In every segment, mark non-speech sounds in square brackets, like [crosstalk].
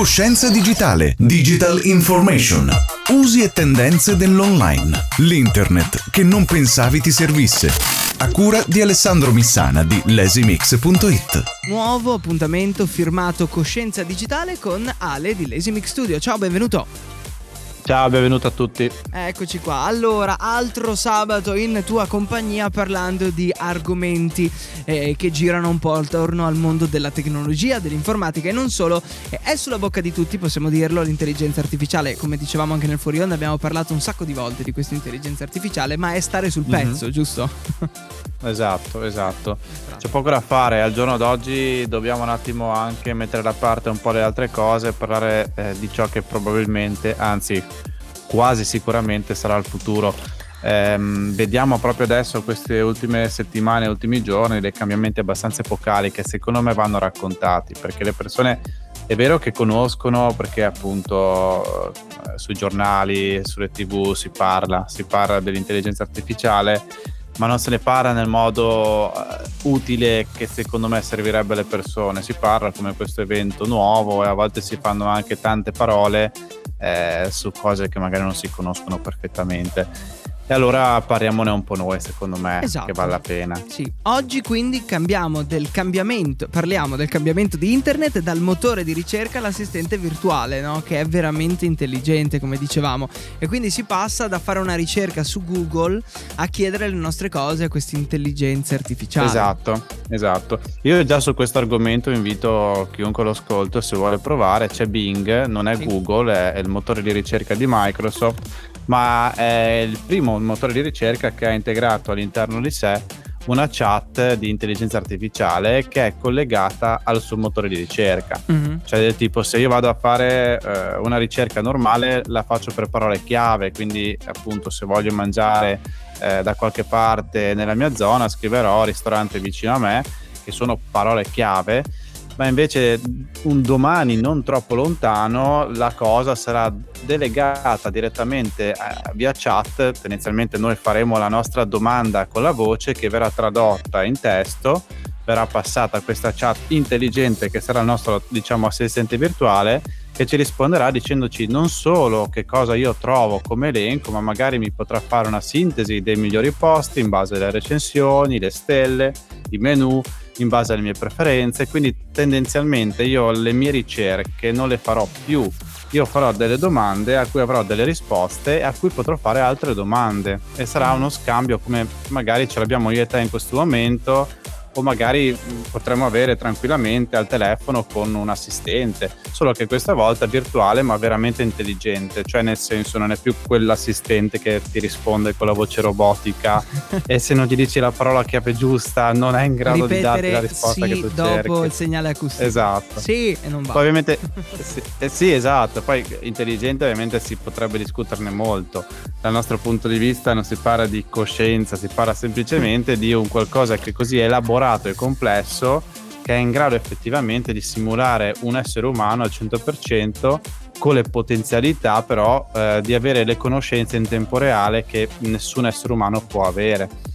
Coscienza digitale, digital information, usi e tendenze dell'online, l'internet che non pensavi ti servisse. A cura di Alessandro Missana di lasimix.it. Nuovo appuntamento firmato Coscienza digitale con Ale di Lasimix Studio. Ciao, benvenuto. Ciao, benvenuto a tutti. Eccoci qua. Allora, altro sabato in tua compagnia parlando di argomenti eh, che girano un po' attorno al mondo della tecnologia, dell'informatica e non solo. È sulla bocca di tutti, possiamo dirlo, l'intelligenza artificiale. Come dicevamo anche nel fuori onda, abbiamo parlato un sacco di volte di questa intelligenza artificiale, ma è stare sul mm-hmm. pezzo, giusto? esatto, esatto. C'è poco da fare. Al giorno d'oggi dobbiamo un attimo anche mettere da parte un po' le altre cose e parlare eh, di ciò che probabilmente, anzi quasi sicuramente sarà il futuro. Eh, vediamo proprio adesso queste ultime settimane, ultimi giorni, dei cambiamenti abbastanza epocali che secondo me vanno raccontati perché le persone è vero che conoscono perché appunto eh, sui giornali, sulle tv si parla, si parla dell'intelligenza artificiale, ma non se ne parla nel modo uh, utile che secondo me servirebbe alle persone. Si parla come questo evento nuovo e a volte si fanno anche tante parole eh, su cose che magari non si conoscono perfettamente. E allora parliamone un po' noi, secondo me, esatto. che vale la pena. Sì, oggi quindi cambiamo del cambiamento, parliamo del cambiamento di internet dal motore di ricerca all'assistente virtuale, no? che è veramente intelligente, come dicevamo. E quindi si passa da fare una ricerca su Google a chiedere le nostre cose a queste intelligenze artificiali. Esatto, esatto. Io già su questo argomento invito chiunque lo ascolta, se vuole provare, c'è Bing, non è sì. Google, è il motore di ricerca di Microsoft ma è il primo motore di ricerca che ha integrato all'interno di sé una chat di intelligenza artificiale che è collegata al suo motore di ricerca. Mm-hmm. Cioè del tipo se io vado a fare eh, una ricerca normale la faccio per parole chiave, quindi appunto se voglio mangiare eh, da qualche parte nella mia zona scriverò ristorante vicino a me, che sono parole chiave ma invece un domani non troppo lontano la cosa sarà delegata direttamente eh, via chat, tendenzialmente noi faremo la nostra domanda con la voce che verrà tradotta in testo, verrà passata a questa chat intelligente che sarà il nostro diciamo assistente virtuale che ci risponderà dicendoci non solo che cosa io trovo come elenco, ma magari mi potrà fare una sintesi dei migliori posti in base alle recensioni, le stelle, i menu, in base alle mie preferenze, quindi tendenzialmente io le mie ricerche non le farò più, io farò delle domande a cui avrò delle risposte e a cui potrò fare altre domande. E sarà uno scambio come magari ce l'abbiamo io e te in questo momento o magari potremmo avere tranquillamente al telefono con un assistente, solo che questa volta virtuale ma veramente intelligente, cioè nel senso non è più quell'assistente che ti risponde con la voce robotica [laughs] e se non gli dici la parola chiave giusta non è in grado Ripetere, di darti la risposta sì, che tu dopo cerchi. dopo il segnale acustico. Esatto. Sì e non va. Poi ovviamente [laughs] sì, eh, sì, esatto, poi intelligente ovviamente si potrebbe discuterne molto. Dal nostro punto di vista non si parla di coscienza, si parla semplicemente di un qualcosa che così è elaborato e complesso che è in grado effettivamente di simulare un essere umano al 100% con le potenzialità però eh, di avere le conoscenze in tempo reale che nessun essere umano può avere.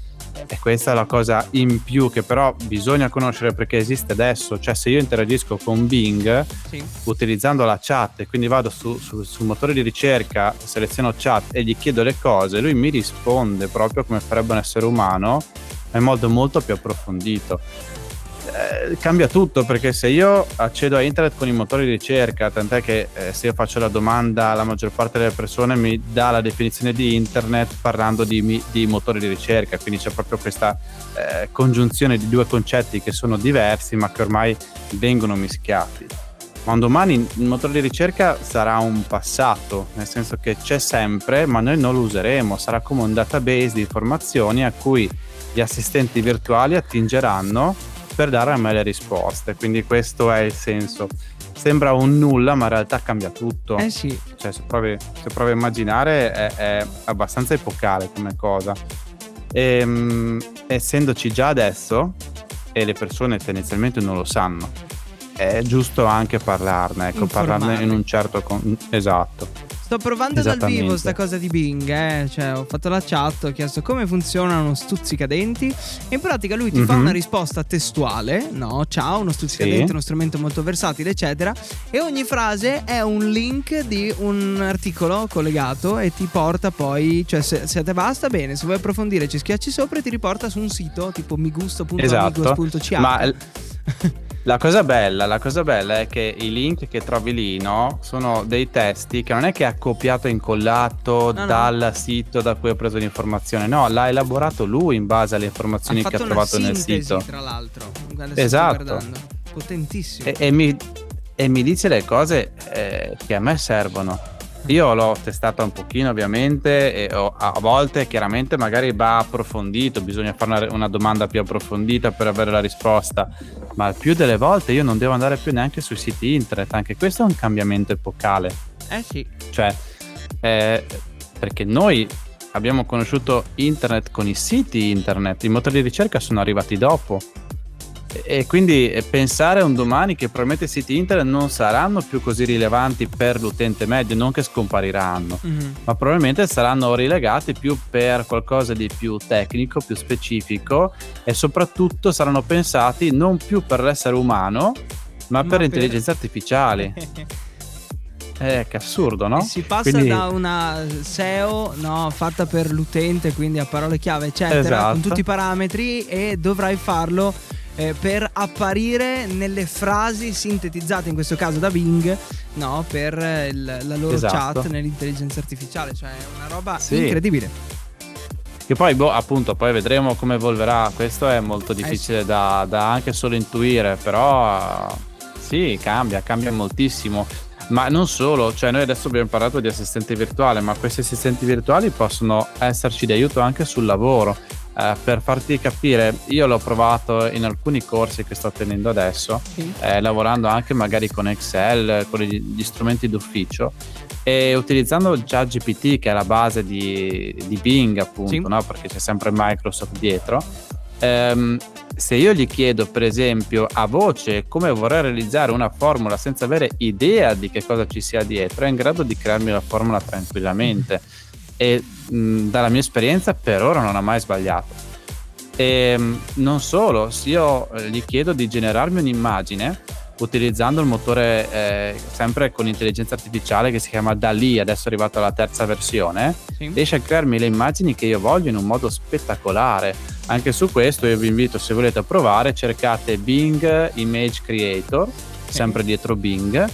E questa è la cosa in più che però bisogna conoscere perché esiste adesso, cioè se io interagisco con Bing sì. utilizzando la chat e quindi vado su, su, sul motore di ricerca, seleziono chat e gli chiedo le cose, lui mi risponde proprio come farebbe un essere umano in modo molto più approfondito. Eh, cambia tutto perché se io accedo a internet con i motori di ricerca, tant'è che eh, se io faccio la domanda la maggior parte delle persone mi dà la definizione di internet parlando di, di motori di ricerca, quindi c'è proprio questa eh, congiunzione di due concetti che sono diversi ma che ormai vengono mischiati. Ma un domani il motore di ricerca sarà un passato, nel senso che c'è sempre, ma noi non lo useremo, sarà come un database di informazioni a cui gli assistenti virtuali attingeranno per dare a me le risposte. Quindi questo è il senso. Sembra un nulla, ma in realtà cambia tutto. Eh sì. Cioè, se provi, se provi a immaginare, è, è, abbastanza epocale come cosa. E, ehm, essendoci già adesso, e le persone tendenzialmente non lo sanno, è giusto anche parlarne, ecco, parlarne in un certo... Con- esatto Sto provando dal vivo sta cosa di Bing, eh? cioè ho fatto la chat, ho chiesto come funziona uno stuzzicadenti e in pratica lui ti mm-hmm. fa mhm. una risposta testuale, no, ciao, uno stuzzicadenti, sì. uno strumento molto versatile, eccetera, e ogni frase è un link di un articolo collegato e ti porta poi, cioè se, se te basta bene, se vuoi approfondire ci schiacci sopra e ti riporta su un sito tipo migusto.amigos.ch. Esatto. Ma [laughs] La cosa bella, la cosa bella è che i link che trovi lì, no? Sono dei testi che non è che ha copiato e incollato no, dal no. sito da cui ho preso l'informazione, no, l'ha elaborato lui in base alle informazioni ha che ha trovato nel sito. Tra l'altro, esatto. Potentissimo. E, e, mi, e, mi, dice le cose eh, che a me servono. Io l'ho testata un pochino ovviamente e ho, a volte chiaramente magari va approfondito, bisogna fare una, una, domanda più approfondita per avere la risposta, ma più delle volte io non devo andare più neanche sui siti internet, anche questo è un cambiamento epocale. Eh sì. Cioè, eh, perché noi abbiamo conosciuto internet con i siti internet, i motori di ricerca sono arrivati dopo e quindi pensare a un domani che probabilmente i siti internet non saranno più così rilevanti per l'utente medio, non che scompariranno, mm-hmm. ma probabilmente saranno rilegati più per qualcosa di più tecnico, più specifico e soprattutto saranno pensati non più per l'essere umano, ma, ma per, per intelligenze artificiali. [laughs] Eh, che assurdo, no? Si passa quindi... da una SEO no, fatta per l'utente, quindi a parole chiave, eccetera, esatto. con tutti i parametri e dovrai farlo eh, per apparire nelle frasi sintetizzate, in questo caso da Bing, no, per il, la loro esatto. chat nell'intelligenza artificiale. Cioè è una roba sì. incredibile. Che poi, boh, appunto, poi vedremo come evolverà. Questo è molto eh difficile eh sì. da, da, anche solo intuire, però sì, cambia, cambia moltissimo. Ma non solo, cioè noi adesso abbiamo parlato di assistenti virtuali, ma questi assistenti virtuali possono esserci di aiuto anche sul lavoro. Uh, per farti capire, io l'ho provato in alcuni corsi che sto tenendo adesso, sì. eh, lavorando anche magari con Excel, con gli, strumenti d'ufficio e utilizzando già GPT che è la base di, di Bing appunto, sì. no? perché c'è sempre Microsoft dietro. Um, se io gli chiedo per esempio a voce come vorrei realizzare una formula senza avere idea di che cosa ci sia dietro, è in grado di crearmi la formula tranquillamente e mh, dalla mia esperienza per ora non ha mai sbagliato. E mh, non solo, se io eh, gli chiedo di generarmi un'immagine utilizzando il motore eh, sempre con intelligenza artificiale che si chiama DALI, adesso è arrivato alla terza versione, sì. riesce a crearmi le immagini che io voglio in un modo spettacolare. Anche su questo io vi invito, se volete provare, cercate Bing Image Creator, sempre dietro Bing,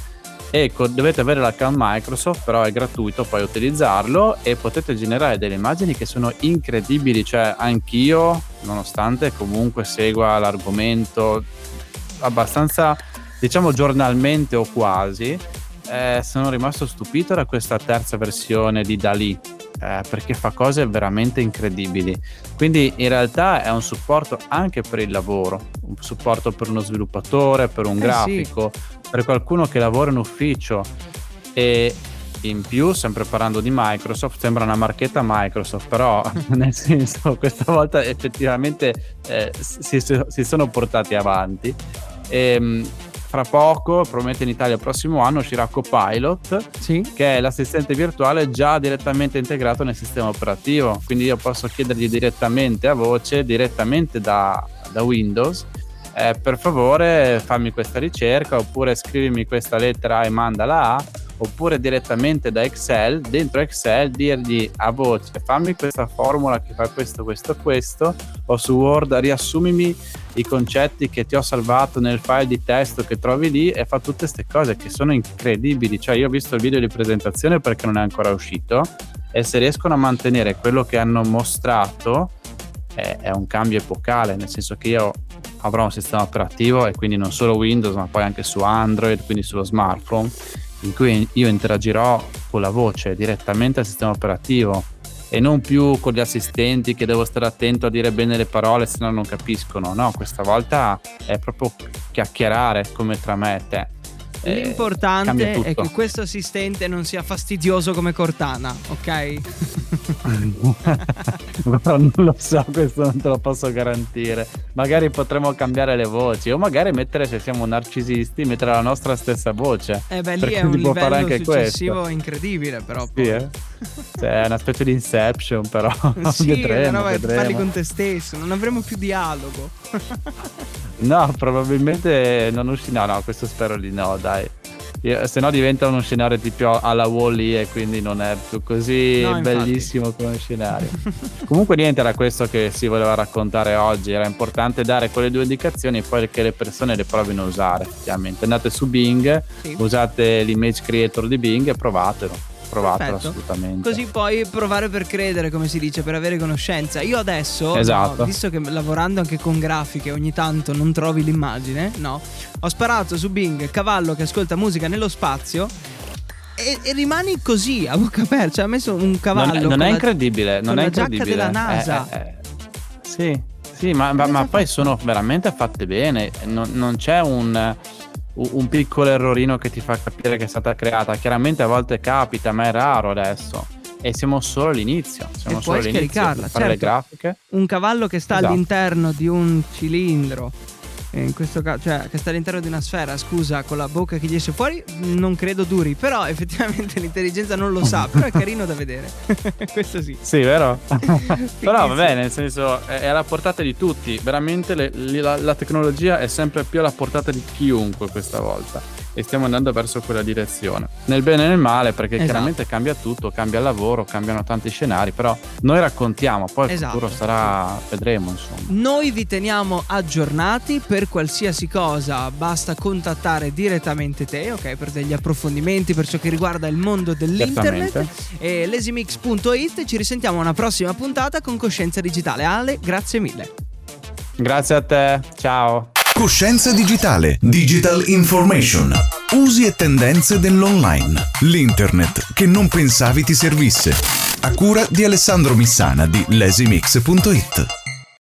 Ecco, dovete avere l'account Microsoft, però è gratuito poi utilizzarlo e potete generare delle immagini che sono incredibili, cioè anch'io, nonostante comunque segua l'argomento abbastanza, diciamo giornalmente o quasi, eh, sono rimasto stupito da questa terza versione di Dalì. Eh, perché fa cose veramente incredibili. Quindi in realtà è un supporto anche per il lavoro, un supporto per uno sviluppatore, per un eh grafico, sì per qualcuno che lavora in ufficio e in più, sempre parlando di Microsoft, sembra una marchetta Microsoft, però [laughs] nel senso questa volta effettivamente eh, si, si, sono portati avanti. E, ehm, fra poco, probabilmente in Italia il prossimo anno, uscirà Copilot, sì. che è l'assistente virtuale già direttamente integrato nel sistema operativo. Quindi io posso chiedergli direttamente a voce, direttamente da, da Windows, eh, per favore fammi questa ricerca oppure scrivimi questa lettera e mandala a oppure direttamente da Excel, dentro Excel dirgli a voce fammi questa formula che fa questo, questo, questo o su Word riassumimi i concetti che ti ho salvato nel file di testo che trovi lì e fa tutte queste cose che sono incredibili, cioè io ho visto il video di presentazione perché non è ancora uscito e se riescono a mantenere quello che hanno mostrato è, è un cambio epocale, nel senso che io avrò un sistema operativo e quindi non solo Windows ma poi anche su Android, quindi sullo smartphone, in cui io interagirò con la voce direttamente al sistema operativo e non più con gli assistenti che devo stare attento a dire bene le parole se no non capiscono. No, questa volta è proprio chiacchierare come tra me e te. Eh, L'importante è che questo assistente non sia fastidioso come Cortana, ok? [laughs] non lo so, questo non te lo posso garantire. Magari potremmo cambiare le voci o magari mettere, se siamo narcisisti, mettere la nostra stessa voce. Eh beh, lì è un livello fare anche successivo questo. incredibile però. Sì, eh? cioè, è una specie di Inception però. [laughs] sì, [laughs] vedremo, no, vedremo. parli con te stesso, non avremo più dialogo. No, probabilmente non uscirà. No, no, questo spero di no, dai se no diventa uno scenario tipo alla Wall-E e quindi non è più così no, bellissimo come scenario. [laughs] Comunque niente, era questo che si voleva raccontare oggi, era importante dare quelle due indicazioni e poi che le persone le provino a usare, effettivamente. Andate su Bing, sì. usate l'image creator di Bing e provatelo provatelo Perfetto. assolutamente. Così poi provare per credere, come si dice, per avere conoscenza. Io adesso, esatto. no, visto che lavorando anche con grafiche ogni tanto non trovi l'immagine, no? Ho sparato su Bing cavallo che ascolta musica nello spazio e, e, rimani così a bocca aperta. Cioè, ha messo un cavallo. Non, non è incredibile. Non è incredibile. della NASA. Eh, eh, eh. Sì, sì, ma, ma, ma poi sono veramente fatte bene. Non, non c'è un un piccolo errorino che ti fa capire che è stata creata. Chiaramente a volte capita, ma è raro adesso. E siamo solo all'inizio. Siamo e solo all'inizio fare certo, le grafiche. Un cavallo che sta esatto. all'interno di un cilindro in questo caso, cioè che sta all'interno di una sfera, scusa, con la bocca che gli esce fuori, non credo duri, però [laughs] effettivamente l'intelligenza non lo sa, [laughs] però è carino da vedere. [laughs] questo sì. Sì, vero? però va bene, nel senso è alla portata di tutti, veramente le, la, la tecnologia è sempre più alla portata di chiunque questa volta e stiamo andando verso quella direzione. Nel bene e nel male, perché esatto. chiaramente cambia tutto, cambia il lavoro, cambiano tanti scenari, però noi raccontiamo, poi il esatto. futuro sarà, vedremo insomma. Noi vi teniamo aggiornati per qualsiasi cosa, basta contattare direttamente te, ok? Per degli approfondimenti, per ciò che riguarda il mondo dell'internet. E lesimix.it, ci risentiamo una prossima puntata con Coscienza Digitale. Ale, grazie mille. Grazie a te, ciao. Coscienza digitale, digital information, usi e tendenze dell'online, l'internet che non pensavi ti servisse. A cura di Alessandro Missana di lesimix.it.